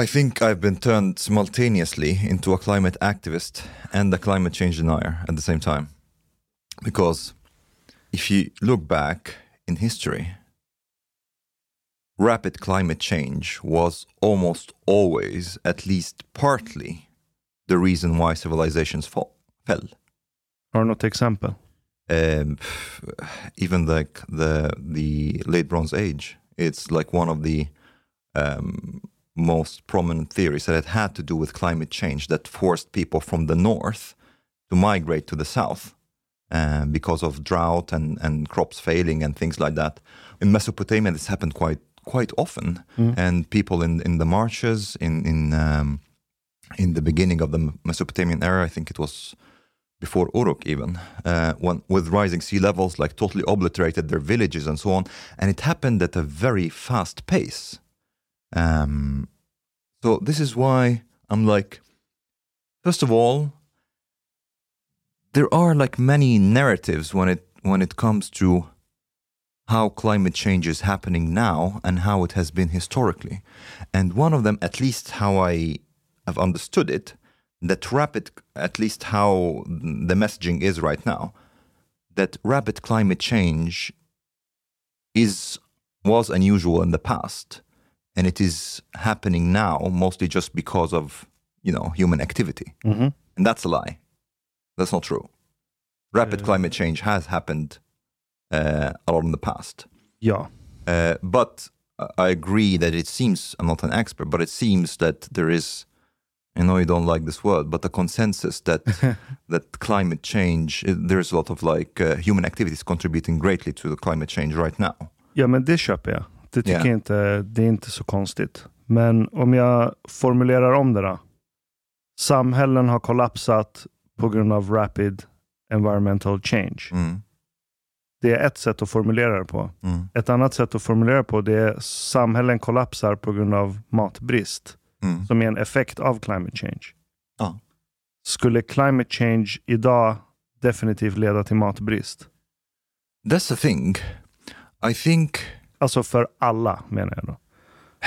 I think I've been turned simultaneously into a climate activist and a climate change denier at the same time. Because if you look back in history, rapid climate change was almost always, at least partly, the reason why civilizations fall, fell. Du något exempel? Um, even like the the late Bronze Age, it's like one of the um, most prominent theories that it had to do with climate change that forced people from the north to migrate to the south uh, because of drought and, and crops failing and things like that. In Mesopotamia, this happened quite quite often, and people in in the marshes in in um, in the beginning of the Mesopotamian era, I think it was before Uruk even, uh, when, with rising sea levels, like totally obliterated their villages and so on. And it happened at a very fast pace. Um, so this is why I'm like, first of all, there are like many narratives when it when it comes to how climate change is happening now and how it has been historically. And one of them, at least how I have understood it, that rapid, at least how the messaging is right now, that rapid climate change is was unusual in the past, and it is happening now mostly just because of you know human activity, Mhm. and that's a lie. That's not true. Rapid climate change has happened uh, a lot in the past. Ja. Uh, but I agree that it seems, I'm not an expert, but it seems that there is, I know you don't like this word, but a consensus that that climate change, uh, there's a lot of like uh, human activities contributing greatly to the climate change right now. ja, men det köper jag. Det tycker Ja. jag inte, det är inte så konstigt. Men om jag formulerar om det då. Samhällen har kollapsat på grund av rapid environmental change. Mm. Det är ett sätt att formulera det på. Mm. Ett annat sätt att formulera det på det är samhällen kollapsar på grund av matbrist. Mm. Som är en effekt av climate change. Ja. Skulle climate change idag definitivt leda till matbrist? That's the thing. I think Alltså för alla menar jag då.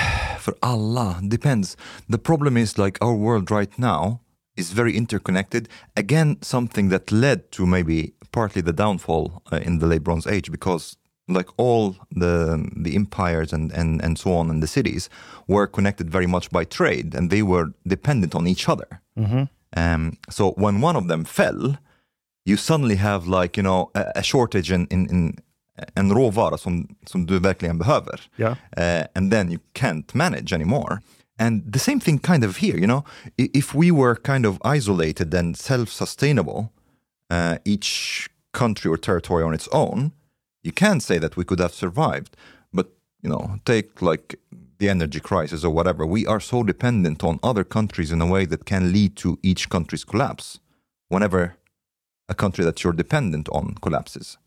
for Allah depends. The problem is like our world right now is very interconnected. Again, something that led to maybe partly the downfall uh, in the late Bronze Age, because like all the the empires and, and and so on and the cities were connected very much by trade, and they were dependent on each other. Um, so when one of them fell, you suddenly have like you know a, a shortage in, in, in en råvara som, som du verkligen behöver. Ja. Uh, and then you can't manage anymore. And the same thing kind of here, you know, if we were kind of isolated and self-sustainable, uh, each country or territory on its own, you can say that we could have survived. But, you know, take like the energy crisis or whatever, we are so dependent on other countries in a way that can lead to each country's collapse whenever a country that you're dependent on collapses.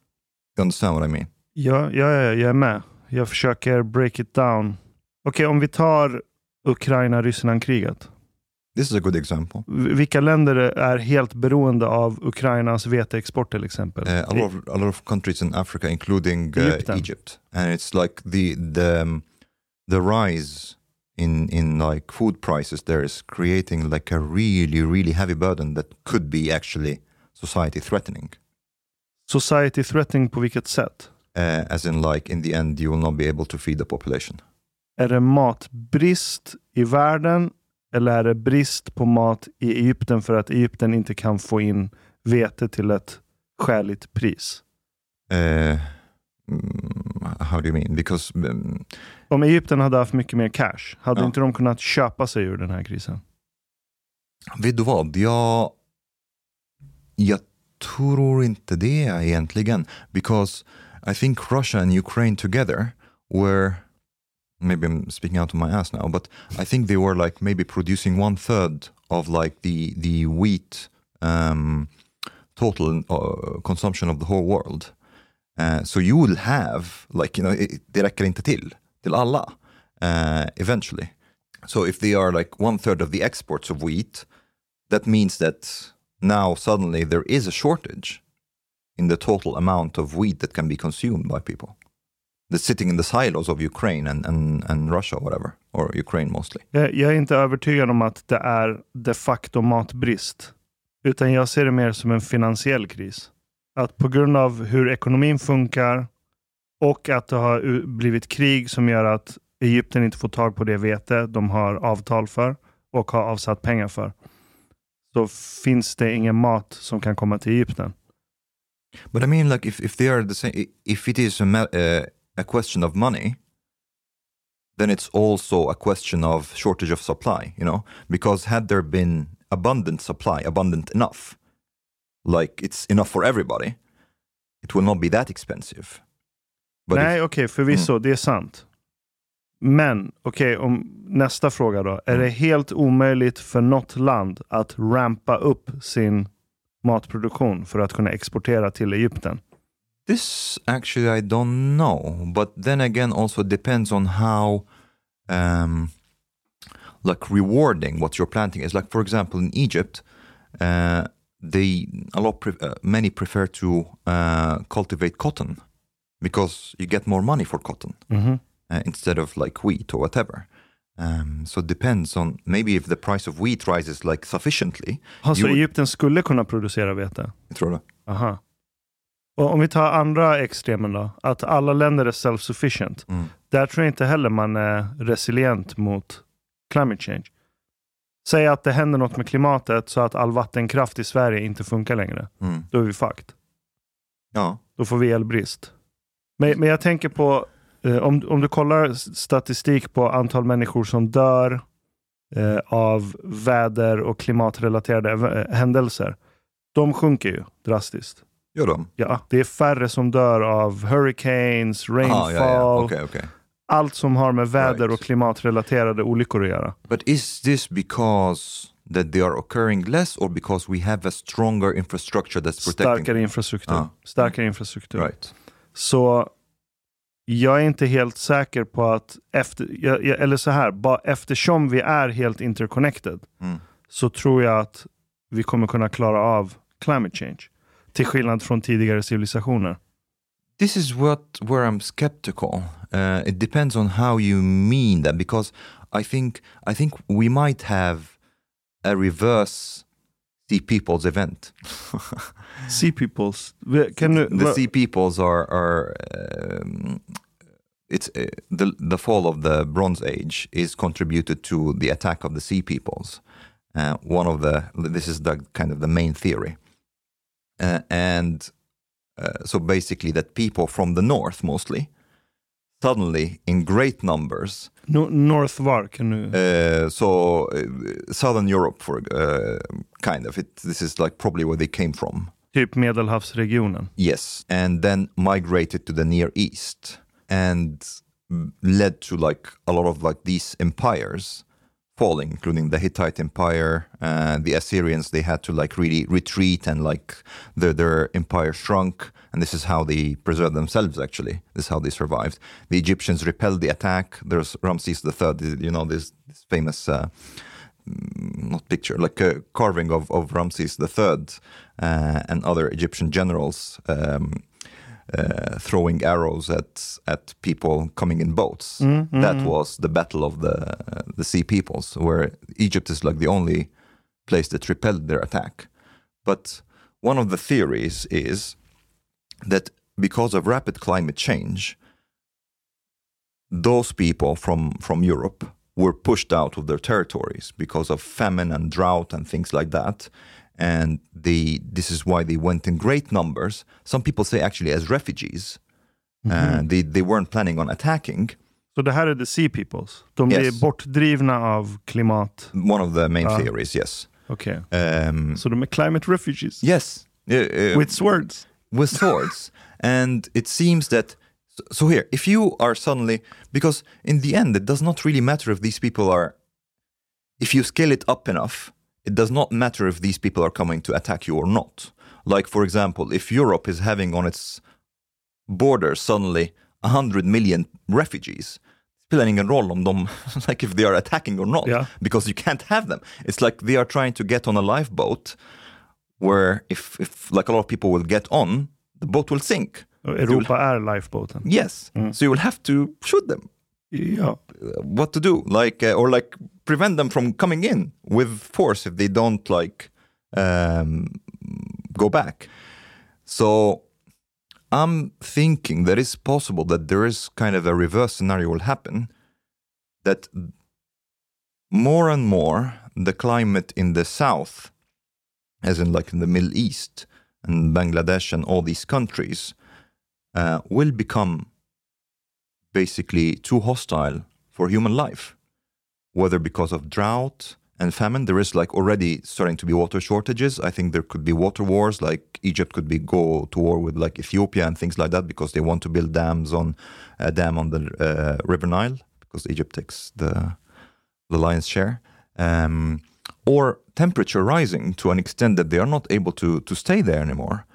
You understand what I mean? Ja, ja, ja, jag är med. Jag försöker break it down. Okej, om vi tar Ukraina-Ryssland-kriget. This is a good example. Vilka länder är helt beroende av Ukrainas veteexport till exempel? Uh, a, lot of, a lot of countries in Africa, including uh, Egypten. Egypt, and it's like the the um, the rise in in like food prices there is creating like a really really heavy burden that could be actually society threatening. Society threatening på vilket sätt? Uh, as in, like in the end, you will not be able to feed the population. Är det matbrist i världen eller är det brist på mat i Egypten för att Egypten inte kan få in vete till ett skäligt pris? Uh, how do you mean? Because um, Om Egypten hade haft mycket mer cash, hade Ja. inte de kunnat köpa sig ur den här krisen? Vet du vad? Jag, jag tror inte det egentligen. Because I think Russia and Ukraine together were, maybe I'm speaking out of my ass now, but I think they were like maybe producing one third of like the, the wheat um, total uh, consumption of the whole world. Uh, so you will have, like, you know, it, det räcker inte till, till alla, uh, eventually. So if they are like one third of the exports of wheat, that means that now suddenly there is a shortage in the total amount of wheat that can be consumed by people. that's sitting in the silos of Ukraine and, and, and Russia, whatever, or Ukraine mostly. Jag, jag är inte övertygad om att det är de facto matbrist. Utan jag ser det mer som en finansiell kris. Att på grund av hur ekonomin funkar och att det har blivit krig som gör att Egypten inte får tag på det vete de har avtal för och har avsatt pengar för. Så finns det ingen mat som kan komma till Egypten. But I mean, like, if, if they are the same, if it is a, uh, a question of money, then it's also a question of shortage of supply, you know? Because had there been abundant supply, abundant enough, like it's enough for everybody, it will not be that expensive. But Nej, okej, förvisso, det är sant. Men, okej, om nästa fråga då. Är det helt omöjligt för något land att rampa upp sin matproduktion för att kunna exportera till Egypten? This actually I don't know, but then again, also depends on how, um, like rewarding what you're planting is. Like for example, in Egypt, uh, they a lot pre- uh, many prefer to uh, cultivate cotton because you get more money for cotton Mhm. Uh, instead of like wheat or whatever. Um, so it depends on maybe if the price of wheat rises like sufficiently. Alltså You- Egypten skulle kunna producera vete? Jag tror det. Aha. Och om vi tar andra extremen då, att alla länder är self-sufficient. Mm. Där tror jag inte heller man är resilient mot climate change. Säg att det händer något med klimatet så att all vattenkraft i Sverige inte funkar längre. Mm. Då är vi fucked. Ja. Då får vi elbrist. Men, men jag tänker på, om, om du kollar statistik på antal människor som dör eh, av väder och klimatrelaterade eh, händelser. De sjunker ju drastiskt. Gör de? Ja, det är färre som dör av hurricanes, rainfall, Ah, ja, ja. Okej, okej. allt som har med väder Right. och klimatrelaterade olyckor att göra. But is this because that they are occurring less or because we have a stronger infrastructure that's protecting? Starkare infrastruktur. Ja. Starkare infrastruktur. Right. Så jag är inte helt säker på att, efter, jag, jag, eller så här, bara eftersom vi är helt interconnected Mm. så tror jag att vi kommer kunna klara av climate change. Till skillnad från tidigare civilisationer. This is what where I'm skeptical. Uh, it depends on how you mean that because I think I think we might have a reverse sea peoples event. Sea peoples. Kan du, the sea peoples are are um, it's uh, the the fall of the Bronze Age is contributed to the attack of the sea peoples. Uh, one of the this is the kind of the main theory, uh, and uh, so basically that people from the north mostly suddenly in great numbers no, North var, kan du... uh, so uh, southern Europe for uh, kind of. It this is like probably where they came from. Typ Medelhavsregionen. Yes, and then migrated to the Near East and led to like a lot of like these empires falling, including the Hittite Empire, uh, the Assyrians. They had to like really retreat and like their their empire shrunk, and this is how they preserved themselves. Actually, this is how they survived. The Egyptians repelled the attack. There's Ramses III. You know this, this famous. Uh, mm, not picture, like a carving of, of Ramses III uh, and other Egyptian generals um, uh, throwing arrows at at people coming in boats. That was the battle of the the sea peoples, where Egypt is like the only place that repelled their attack. But one of the theories is that because of rapid climate change, those people from from Europe were pushed out of their territories because of famine and drought and things like that. And they, this is why they went in great numbers. Some people say actually as refugees. Uh, they, they weren't planning on attacking. Så det här är the sea peoples. De Yes. bortdrivna av klimat. One of the main Ah. theories, yes. Okej. Um, de är climate refugees. yes. Uh, uh, With swords. with swords. and it seems that so, so here, if you are suddenly because in the end, it does not really matter if these people are if you scale it up enough, it does not matter if these people are coming to attack you or not. Like for example, if Europe is having on its borders suddenly a hundred million refugees, spelar ingen roll om de, like if they are attacking or not, Yeah. because you can't have them. It's like they are trying to get on a lifeboat where if, if like a lot of people will get on, the boat will sink. Och Europa är lifeboaten. Yes. Mm. So you will have to shoot them. Uh, what to do? Like, uh, or like prevent them from coming in with force if they don't like um, go back. So I'm thinking that it's possible that there is kind of a reverse scenario will happen that more and more the climate in the south, as in like in the Middle East and Bangladesh and all these countries, uh, will become basically too hostile for human life, whether because of drought and famine. There is like already starting to be water shortages. I think there could be water wars, like Egypt could be go to war with like Ethiopia and things like that because they want to build dams on a dam on the uh, River Nile because Egypt takes the the lion's share. Um, or temperature rising to an extent that they are not able to to stay there anymore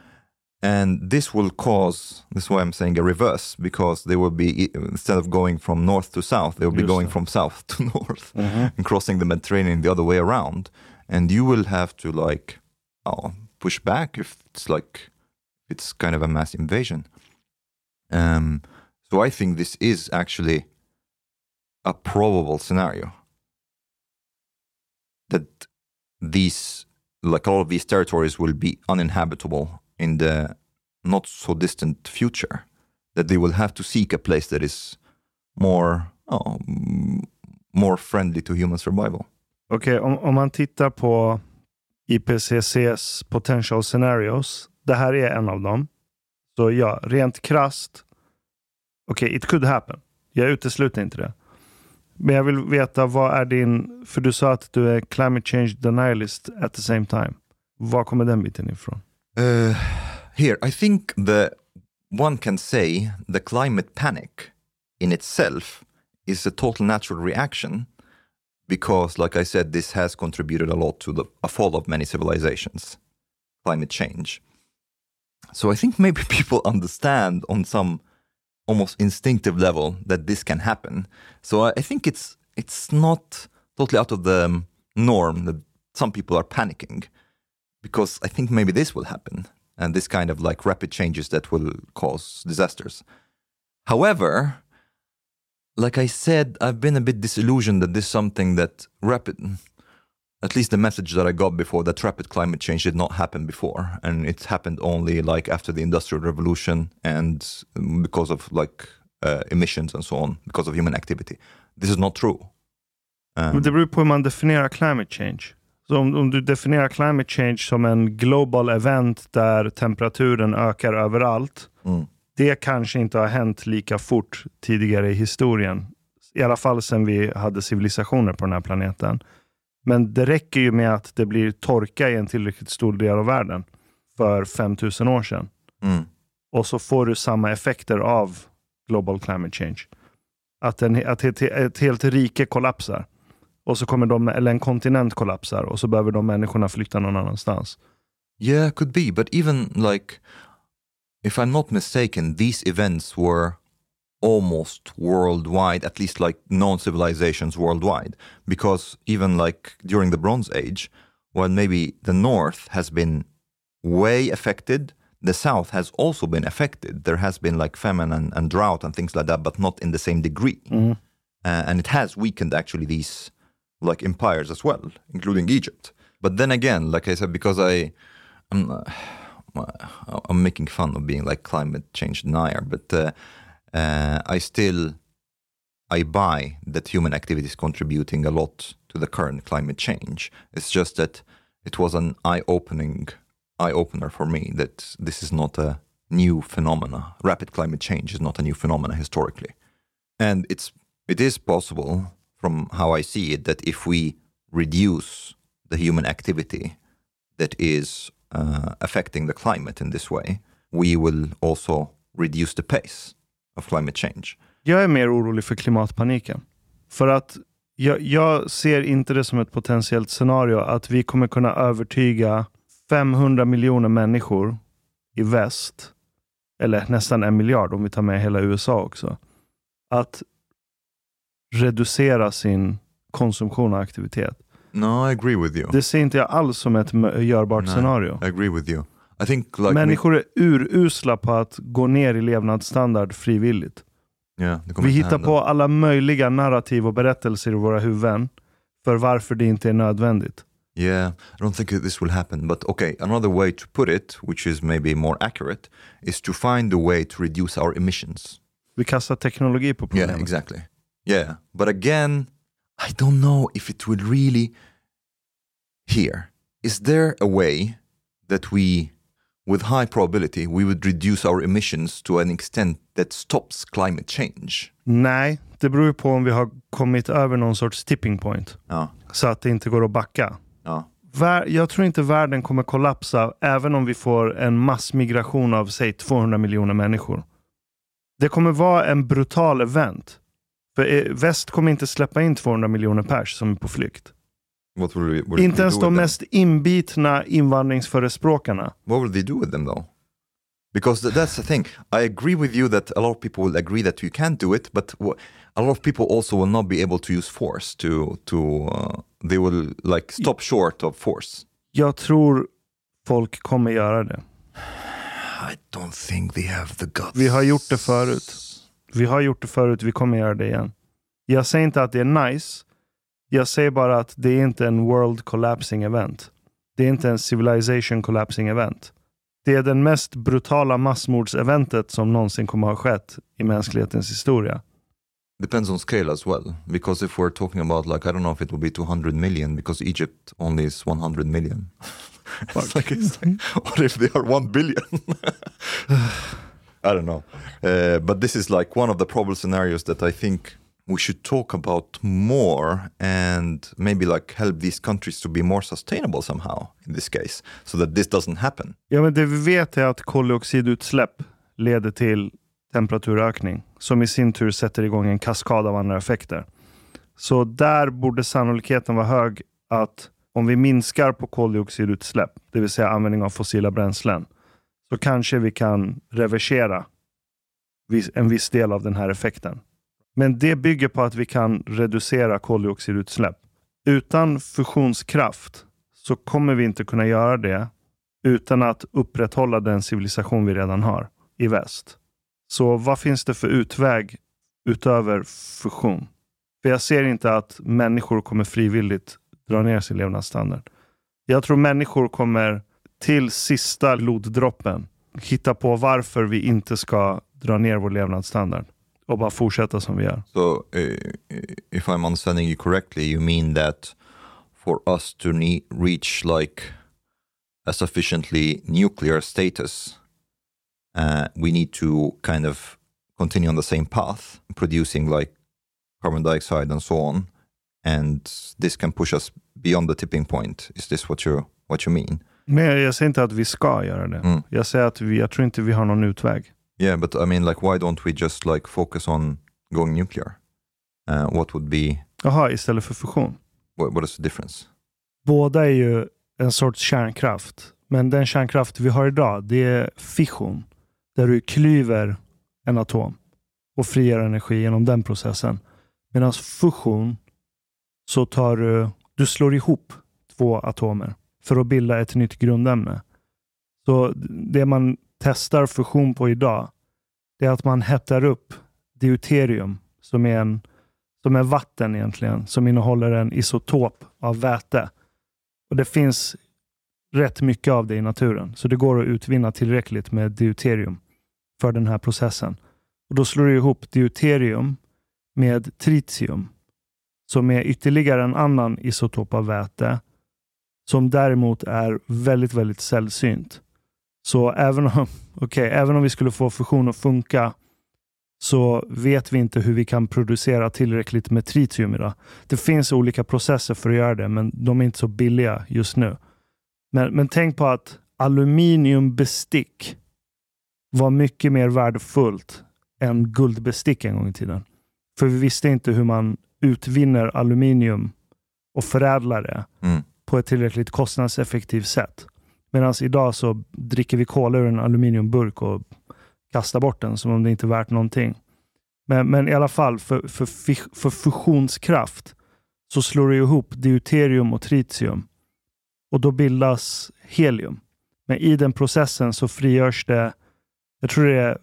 and this will cause this is why i'm saying a reverse because they will be instead of going from north to south they will be going so. from south to north and crossing the mediterranean the other way around. And you will have to like oh, push back if it's like it's kind of a mass invasion. Um, so i think this is actually a probable scenario that these like all of these territories will be uninhabitable in the not so distant future that they will have to seek a place that is more oh, more friendly to human survival Okej, om, om man tittar på IPCCs potential scenarios. Det här är en av dem. Så ja, rent krasst. Okej, it could happen. Jag utesluter inte det. Men jag vill veta vad är din, för du sa att du är climate change denialist at the same time. Var kommer den biten ifrån? Uh, here, I think the one can say the climate panic in itself is a total natural reaction because, like I said, this has contributed a lot to the a fall of many civilizations, climate change. So I think maybe people understand on some almost instinctive level that this can happen. So I, I think it's it's not totally out of the norm that some people are panicking because I think maybe this will happen and this kind of like rapid changes that will cause disasters. However, like I said, I've been a bit disillusioned that this is something that rapid, at least the message that I got before, that rapid climate change did not happen before. And it happened only like after the Industrial Revolution and um, because of like uh, emissions and so on, because of human activity. This is not true. Um, Men det beror på hur man definierar climate change. Så om, om du definierar climate change som en global event där temperaturen ökar överallt. mm, Det kanske inte har hänt lika fort tidigare i historien. I alla fall sedan vi hade civilisationer på den här planeten. Men det räcker ju med att det blir torka i en tillräckligt stor del av världen för 5000 år sedan. mm, Och så får du samma effekter av global climate change. Att, en, att ett, ett helt rike kollapsar. Och så kommer de, eller en kontinent kollapsar och så behöver de människorna flytta någon annanstans. Yeah, could be, but even like, if I'm not mistaken, these events were almost worldwide, at least like known civilizations worldwide, because even like during the Bronze Age, while maybe the North has been way affected, the South has also been affected. There has been like famine and, and drought and things like that, but not in the same degree. Uh, and it has weakened actually these like empires as well, including Egypt. But then again, like I said, because I, I'm, uh, I'm making fun of being like climate change denier, but uh, uh, I still, I buy that human activity is contributing a lot to the current climate change. It's just that it was an eye-opening, eye-opener for me that this is not a new phenomena. Rapid climate change is not a new phenomena historically, and it's it is possible from how I see it that if we reduce the human activity that is uh, affecting the climate in this way, we will also reduce the pace of climate change. Jag är mer orolig för klimatpaniken. För att jag, jag ser inte det som ett potentiellt scenario att vi kommer kunna övertyga 500 miljoner människor i väst, eller nästan en miljard om vi tar med hela USA också, att reducera sin konsumtion och aktivitet. No, I agree with you. Det ser inte jag alls som ett görbart Nej. scenario. I agree with you. I think like Människor är urusla på att gå ner i levnadsstandard frivilligt. yeah, Vi hittar hända. på alla möjliga narrativ och berättelser i våra huvuden för varför det inte är nödvändigt. Yeah, I don't think this will happen. But okay, another way to put it, which is maybe more accurate, is to find a way to reduce our emissions. Vi kastar teknologi på problemet. Yeah, exactly. Yeah, but again, I don't know if it would really. Here, is there a way that we, with high probability, we would reduce our emissions to an extent that stops climate change? Nej, det beror på om vi har kommit över någon sorts tipping point. Ja, Så att det inte går att backa. ja, Jag tror inte världen kommer kollapsa även om vi får en massmigration av säg 200 miljoner människor. Det kommer vara en brutal event. För eh, väst kommer inte släppa in 200 miljoner pers som är på flykt. What will we, will Inte ens de mest inbitna invandringsförespråkarna. What will they do with them though? Because th- that's the thing. I agree with you that a lot of people will agree that you can't do it, but a lot of people also will not be able to use force. To to uh, they will like stop short of force. Jag tror folk kommer göra det. I don't think they have the guts. Vi har gjort det förut. Vi har gjort det förut, vi kommer göra det igen. Jag säger inte att det är nice. Jag säger bara att det är inte en world collapsing event. Det är inte en civilization collapsing event. Det är den mest brutala massmordseventet som någonsin kommer ha skett i mänsklighetens historia. Depends on scale as well. Because if we're talking about like I don't know if it will be 200 million because Egypt only is 100 million. it's like, it's like what if they are 1 billion? I don't know. Uh, but this is like one of the problem scenarios that I think we should talk about more and maybe like help these countries to be more sustainable somehow in this case so that this doesn't happen. Ja, men det vi vet är att koldioxidutsläpp leder till temperaturökning som i sin tur sätter igång en kaskad av andra effekter. Så där borde sannolikheten vara hög att om vi minskar på koldioxidutsläpp, det vill säga användning av fossila bränslen, så kanske vi kan reversera en viss del av den här effekten. Men det bygger på att vi kan reducera koldioxidutsläpp. Utan fusionskraft så kommer vi inte kunna göra det utan att upprätthålla den civilisation vi redan har i väst. Så vad finns det för utväg utöver fusion? För jag ser inte att människor kommer frivilligt dra ner sin levnadsstandard. Jag tror människor kommer till sista bloddroppen hitta på varför vi inte ska dra ner vår levnadsstandard och bara fortsätta som vi gör. So, uh, eh, eh, if I'm understanding you correctly, you mean that for us to reach like a sufficiently nuclear status, uh, we need to kind of continue on the same path, producing like carbon dioxide and so on, and this can push us beyond the tipping point. Is this what you what you mean? Men jag säger inte att vi ska göra det. Mm. Jag säger att vi, jag tror inte vi har någon utväg. Yeah, but I mean, like, why don't we just like focus on going nuclear? Uh, what would be Jaha, istället för fusion. what, what is the difference? Båda är ju en sorts kärnkraft. Men den kärnkraft vi har idag, det är fission. Där du klyver en atom och frigör energi genom den processen. Medan fusion så tar du, du slår ihop två atomer för att bilda ett nytt grundämne. Så det man testar fusion på idag, det är att man hettar upp deuterium som är, en, som är vatten egentligen, som innehåller en isotop av väte. Och det finns rätt mycket av det i naturen, så det går att utvinna tillräckligt med deuterium för den här processen. Och Då slår du ihop deuterium med tritium, som är ytterligare en annan isotop av väte, som däremot är väldigt, väldigt sällsynt. Så även om, okay, även om vi skulle få fusion att funka så vet vi inte hur vi kan producera tillräckligt med tritium idag. Det finns olika processer för att göra det, men de är inte så billiga just nu. Men, men tänk på att aluminiumbestick var mycket mer värdefullt än guldbestick en gång i tiden. För vi visste inte hur man utvinner aluminium och förädlar det Mm på ett tillräckligt kostnadseffektivt sätt. Medan idag så dricker vi kola ur en aluminiumburk och kastar bort den som om det inte är värt någonting. Men, men i alla fall, för, för, för fusionskraft så slår det ihop deuterium och tritium och då bildas helium. Men i den processen så frigörs det, jag tror det är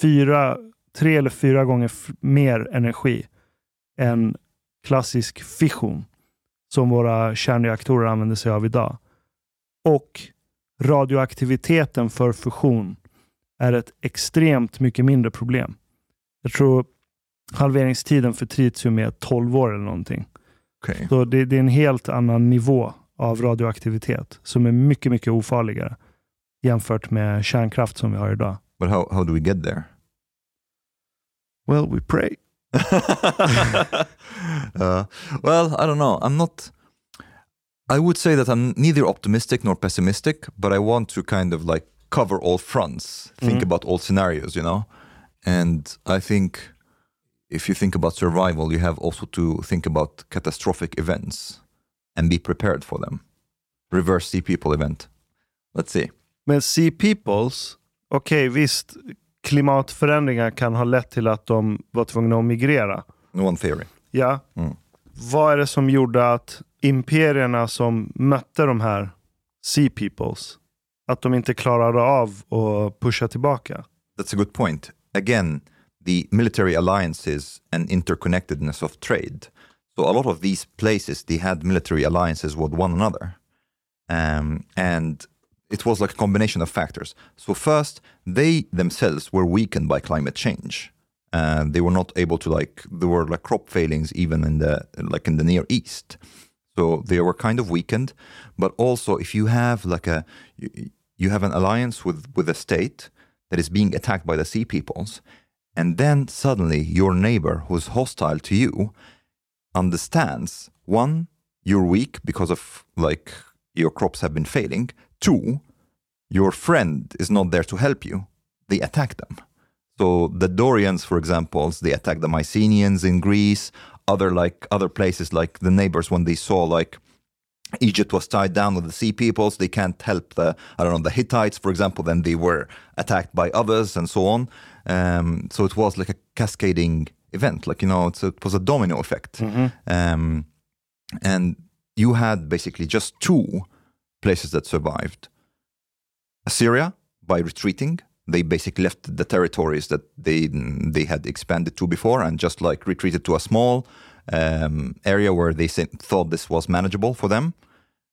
fyra, tre eller fyra gånger mer energi än klassisk fission som våra kärnreaktorer använder sig av idag. Och radioaktiviteten för fusion är ett extremt mycket mindre problem. Jag tror halveringstiden för tritium är 12 år eller någonting. Okay. Så det, det, är en helt annan nivå av radioaktivitet som är mycket, mycket ofarligare jämfört med kärnkraft som vi har idag. But how, how do we get there? Well, we pray. uh, well, I don't know. I'm not. I would say that I'm neither optimistic nor pessimistic, but I want to kind of like cover all fronts, think mm-hmm. about all scenarios, you know? And I think if you think about survival, you have also to think about catastrophic events and be prepared for them. Reverse Sea People event. Let's see. Men Sea Peoples, okej okay, visst, klimatförändringar kan ha lett till att de var tvungna att migrera. One theory. Ja. Mm. Vad är det som gjorde att imperierna som mötte de här Sea Peoples, att de inte klarade av att pusha tillbaka? That's a good point. Again, the military alliances and interconnectedness of trade. So a lot of these places, they had military alliances with one another. Um, and it was like a combination of factors. So first, they themselves were weakened by climate change. and they were not able to like there were like crop failings even in the like in the Near East. So they were kind of weakened. But also, if you have like a you, have an alliance with with a state that is being attacked by the sea peoples, and then suddenly your neighbor who's hostile to you understands one you're weak because of like your crops have been failing Two, your friend is not there to help you. They attack them. So the Dorians, for example, they attacked the Mycenaeans in Greece. Other like other places, like the neighbors, when they saw like Egypt was tied down with the sea peoples, they can't help the I don't know the Hittites, for example. Then they were attacked by others, and so on. Um, so it was like a cascading event, like you know, it was a domino effect. Mm-hmm. Um, and you had basically just two places that survived. Assyria, by retreating, they basically left the territories that they they had expanded to before and just like retreated to a small um, area where they thought this was manageable for them,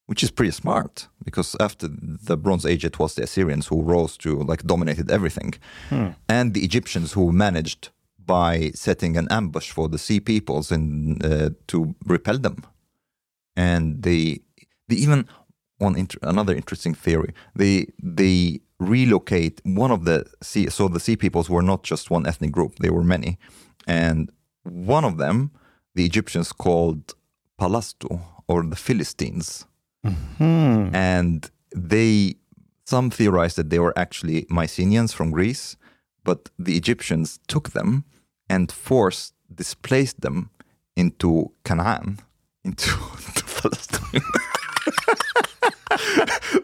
which is pretty smart because after the Bronze Age, it was the Assyrians who rose to like dominated everything, hmm. and the Egyptians who managed by setting an ambush for the sea peoples and uh, to repel them, and they they even one inter- another interesting theory. They they relocate one of the sea so the sea peoples were not just one ethnic group; they were many, and one of them the Egyptians called Palastu or the Philistines, mm-hmm. and they some theorize that they were actually Mycenaeans from Greece, but the Egyptians took them and forced displaced them into Canaan, into Palestine.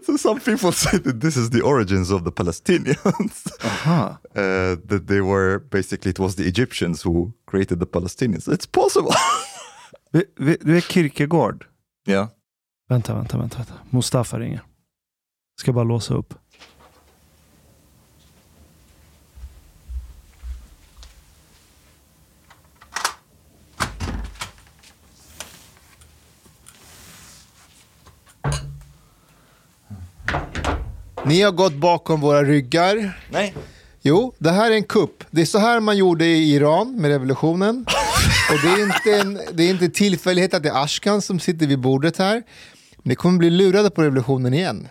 So some people say that this is the origins of the Palestinians. Uh-huh. Uh, that they were basically it was the Egyptians who created the Palestinians. It's possible. du är Kierkegaard? Ja. Vänta, vänta, vänta, vänta. Mustafa ringer. Ska bara låsa upp. Ni har gått bakom våra ryggar. Nej. Jo, det här är en kupp. Det är så här man gjorde i Iran med revolutionen. Och det är inte en det är inte tillfällighet att det är Ashkan som sitter vid bordet här. Ni kommer bli lurade på revolutionen igen.